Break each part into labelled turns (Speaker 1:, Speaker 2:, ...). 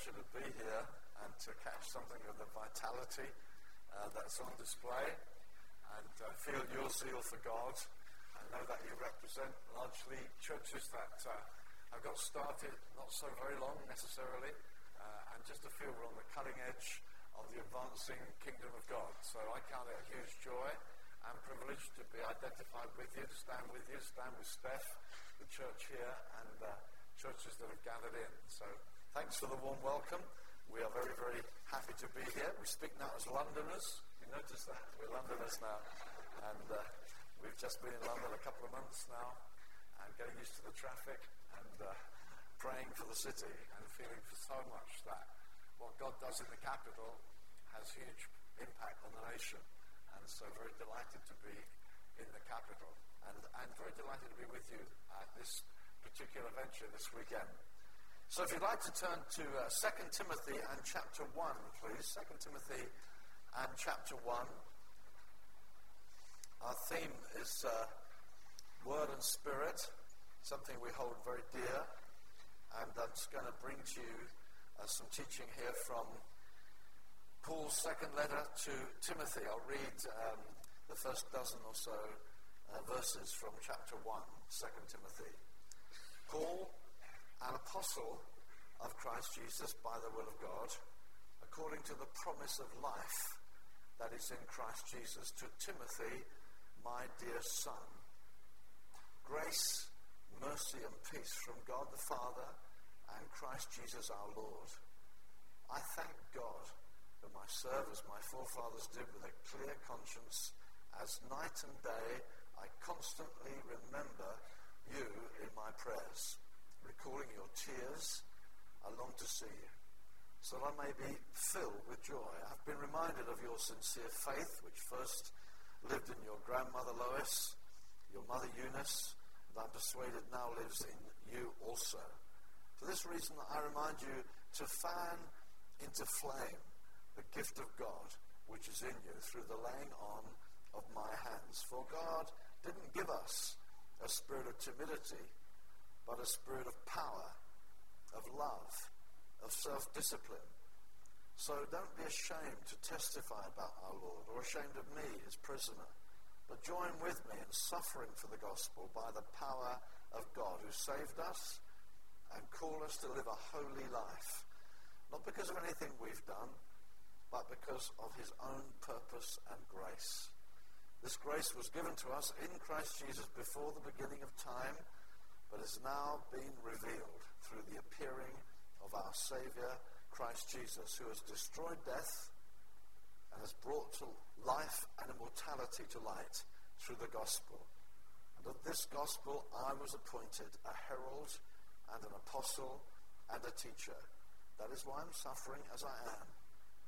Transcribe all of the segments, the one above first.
Speaker 1: pleasure to be here and to catch something of the vitality uh, that's on display and uh, feel your zeal for God. I know that you represent largely churches that uh, have got started not so very long necessarily, uh, and just to feel we're on the cutting edge of the advancing kingdom of God. So I count it a huge joy and privilege to be identified with you, to stand with you, stand with Steph, the church here, and uh, churches that have gathered in. So Thanks for the warm welcome. We are very, very happy to be here. We speak now as Londoners. You notice that? We're Londoners now. And uh, we've just been in London a couple of months now and getting used to the traffic and uh, praying for the city and feeling for so much that what God does in the capital has huge impact on the nation. And so very delighted to be in the capital and, and very delighted to be with you at this particular venture this weekend. So if you'd like to turn to uh, 2 Timothy and chapter 1, please. 2 Timothy and chapter 1. Our theme is uh, Word and Spirit, something we hold very dear. And I'm just going to bring to you uh, some teaching here from Paul's second letter to Timothy. I'll read um, the first dozen or so uh, verses from chapter 1, 2 Timothy. Paul an apostle of Christ Jesus by the will of God, according to the promise of life that is in Christ Jesus, to Timothy, my dear son. Grace, mercy, and peace from God the Father and Christ Jesus our Lord. I thank God that my serve as my forefathers did with a clear conscience, as night and day I constantly remember you in my prayers recalling your tears, I long to see you, so that I may be filled with joy. I've been reminded of your sincere faith, which first lived in your grandmother Lois, your mother Eunice, and I'm persuaded now lives in you also. For this reason, I remind you to fan into flame the gift of God which is in you through the laying on of my hands. For God didn't give us a spirit of timidity but a spirit of power, of love, of self discipline. So don't be ashamed to testify about our Lord or ashamed of me, his prisoner, but join with me in suffering for the gospel by the power of God who saved us and called us to live a holy life, not because of anything we've done, but because of his own purpose and grace. This grace was given to us in Christ Jesus before the beginning of time but has now been revealed through the appearing of our Savior, Christ Jesus, who has destroyed death and has brought to life and immortality to light through the gospel. And of this gospel I was appointed a herald and an apostle and a teacher. That is why I'm suffering as I am.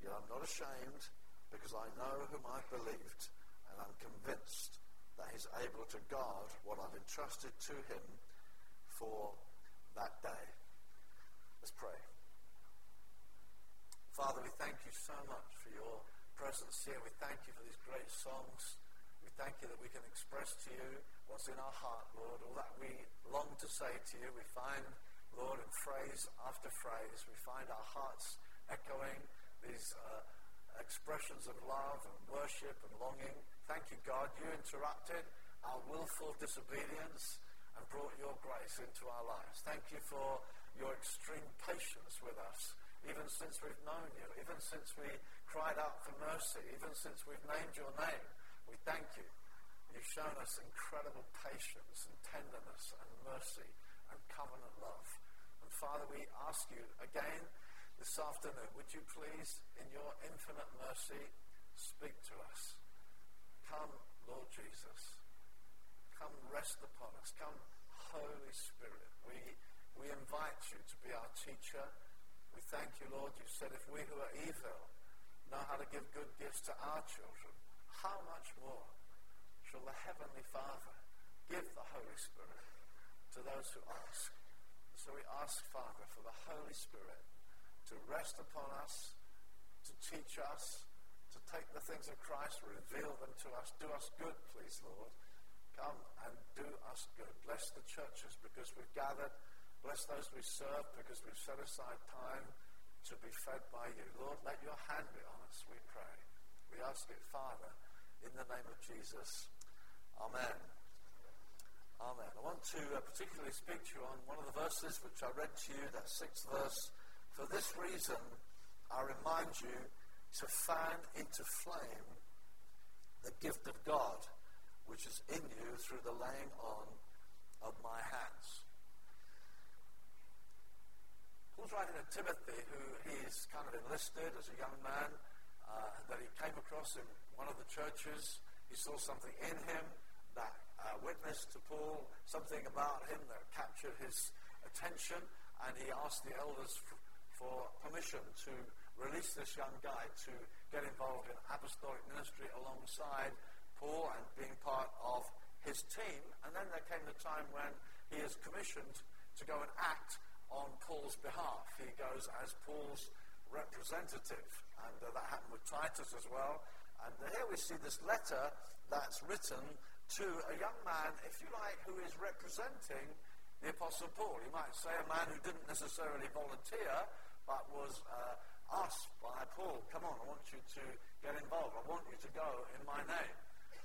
Speaker 1: Yet I'm not ashamed because I know whom I've believed and I'm convinced that he's able to guard what I've entrusted to him for that day. Let's pray. Father, we thank you so much for your presence here. We thank you for these great songs. We thank you that we can express to you what's in our heart, Lord, all that we long to say to you. We find, Lord, in phrase after phrase, we find our hearts echoing these uh, expressions of love and worship and longing. Thank you, God. You interrupted our willful disobedience and brought your grace into our lives. Thank you for your extreme patience with us, even since we've known you, even since we cried out for mercy, even since we've named your name. We thank you. You've shown us incredible patience and tenderness and mercy and covenant love. And Father, we ask you again this afternoon, would you please, in your infinite mercy, speak to us? Come, Lord Jesus. Come rest upon us. Come, Holy Spirit. We, we invite you to be our teacher. We thank you, Lord. You said if we who are evil know how to give good gifts to our children, how much more shall the Heavenly Father give the Holy Spirit to those who ask? So we ask, Father, for the Holy Spirit to rest upon us, to teach us, to take the things of Christ, reveal them to us. Do us good, please, Lord. Come and do us good. Bless the churches because we've gathered. Bless those we serve because we've set aside time. to be fed by you. Lord, let your hand be on us, we pray. We ask it, Father, in the name of Jesus. Amen. Amen. I want to uh, particularly speak to you on one of the verses which I read to you, that sixth verse. For this reason, I remind you to fan into flame the gift of God which is in you through the laying on of my hands. Paul's writing to Timothy, who he's kind of enlisted as a young man, uh, that he came across in one of the churches. He saw something in him that uh, witnessed to Paul, something about him that captured his attention, and he asked the elders f- for permission to release this young guy to get involved in apostolic ministry alongside Paul and being part of his team. And then there came the time when he is commissioned to go and act on Paul's behalf. He goes as Paul's representative. And uh, that happened with Titus as well. And here we see this letter that's written to a young man, if you like, who is representing the Apostle Paul. You might say a man who didn't necessarily volunteer, but was uh, asked by Paul, come on, I want you to get involved. I want you to go in my name.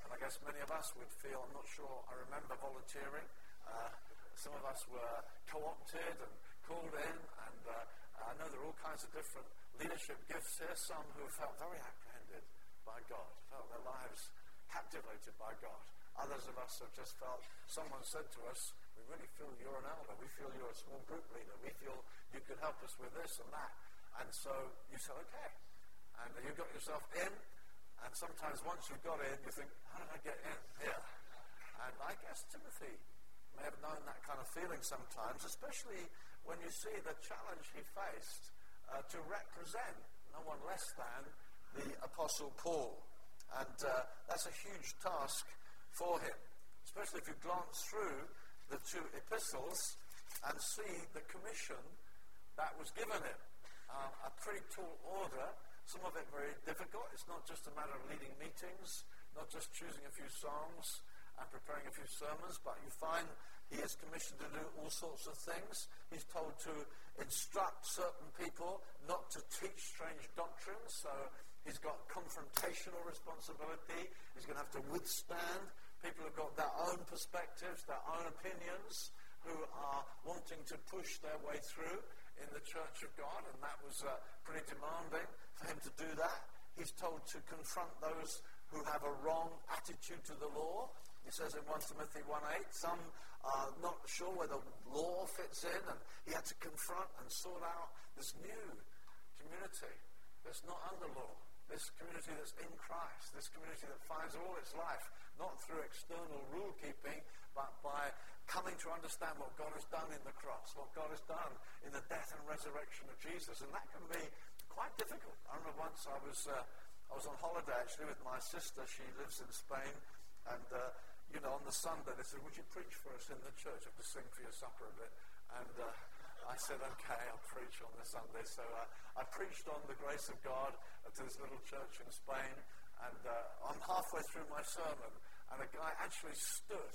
Speaker 1: And I guess many of us would feel, I'm not sure I remember volunteering. Uh, some of us were co-opted and called in, and uh, I know there are all kinds of different leadership gifts here. Some who felt very apprehended by God, felt their lives captivated by God. Others of us have just felt someone said to us, We really feel you're an elder. We feel you're a small group leader. We feel you could help us with this and that. And so you said, Okay. And you got yourself in. And sometimes once you've got in, you think, How did I get in here? And I guess Timothy may have known that kind of feeling sometimes, especially when you see the challenge he faced uh, to represent no one less than the Apostle Paul. And uh, that's a huge task for him, especially if you glance through the two epistles and see the commission that was given him. Uh, a pretty tall order, some of it very difficult. It's not just a matter of leading meetings, not just choosing a few songs and preparing a few sermons, but you find he is commissioned to do all sorts of things. He's told to instruct certain people not to teach strange doctrines, so he's got confrontational responsibility. He's going to have to withstand People who've got their own perspectives, their own opinions, who are wanting to push their way through in the church of God, and that was uh, pretty demanding for him to do that. He's told to confront those who have a wrong attitude to the law. He says in 1 Timothy 1.8, some are not sure where the law fits in, and he had to confront and sort out this new community that's not under law, this community that's in Christ, this community that finds all its life not through external rule keeping, but by coming to understand what God has done in the cross, what God has done in the death and resurrection of Jesus. And that can be quite difficult. I remember once I was, uh, I was on holiday actually with my sister. She lives in Spain. And, uh, you know, on the Sunday, they said, Would you preach for us in the church? I have to sing for your supper a bit. And uh, I said, Okay, I'll preach on the Sunday. So uh, I preached on the grace of God to this little church in Spain. And uh, I'm halfway through my sermon, and a guy actually stood,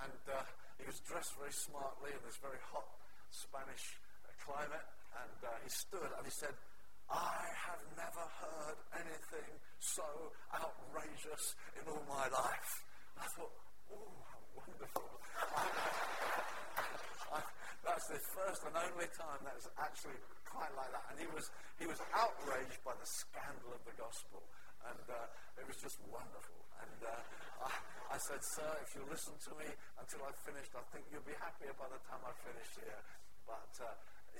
Speaker 1: and uh, he was dressed very smartly in this very hot Spanish climate, and uh, he stood and he said, I have never heard anything so outrageous in all my life. I thought, oh, how wonderful. That's the first and only time that's actually quite like that. And he was, he was outraged by the scandal of the gospel. And uh, it was just wonderful. And uh, said, Sir, if you listen to me until I've finished, I think you'll be happier by the time I've finished here. But, uh,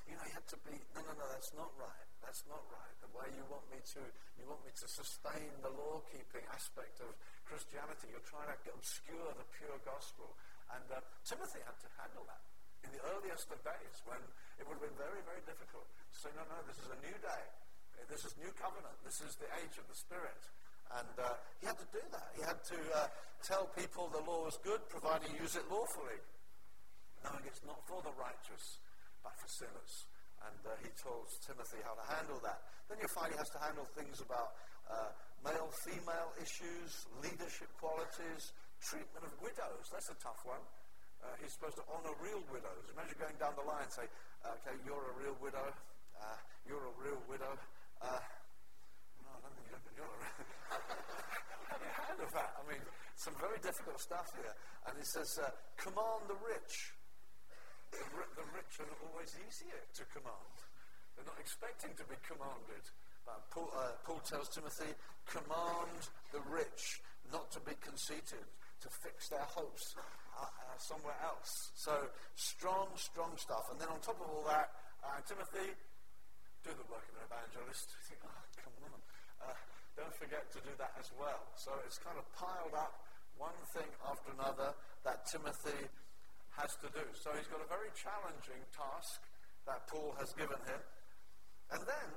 Speaker 1: you know, you had to be, no, no, no, that's not right. That's not right. The way you want me to, you want me to sustain the law-keeping aspect of Christianity. You're trying to obscure the pure gospel. And uh, Timothy had to handle that in the earliest of days when it would have been very, very difficult to say, no, no, this is a new day. This is new covenant. This is the age of the Spirit. And uh, he had to do that. He had to uh, tell people the law was good, provided you use it lawfully, knowing it's not for the righteous, but for sinners. And uh, he told Timothy how to handle that. Then you find he has to handle things about uh, male female issues, leadership qualities, treatment of widows. That's a tough one. Uh, he's supposed to honor real widows. Imagine going down the line and say, okay, you're a real widow, uh, you're a real widow. no, I don't think you're a real difficult stuff here. And he says, uh, command the rich. The, the rich are always easier to command. They're not expecting to be commanded. But Paul, uh, Paul tells Timothy, command the rich not to be conceited, to fix their hopes uh, uh, somewhere else. So strong, strong stuff. And then on top of all that, uh, Timothy, do the work of an evangelist. Oh, come on. Uh, don't forget to do that as well. So it's kind of piled up one thing after another that Timothy has to do. So he's got a very challenging task that Paul has given him. And then,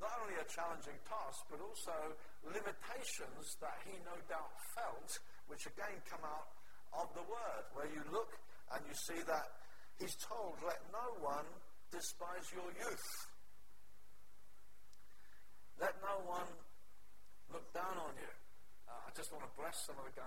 Speaker 1: not only a challenging task, but also limitations that he no doubt felt, which again come out of the word, where you look and you see that he's told, let no one despise your youth. Let no one look down on you. Uh, I just want to bless some of the guys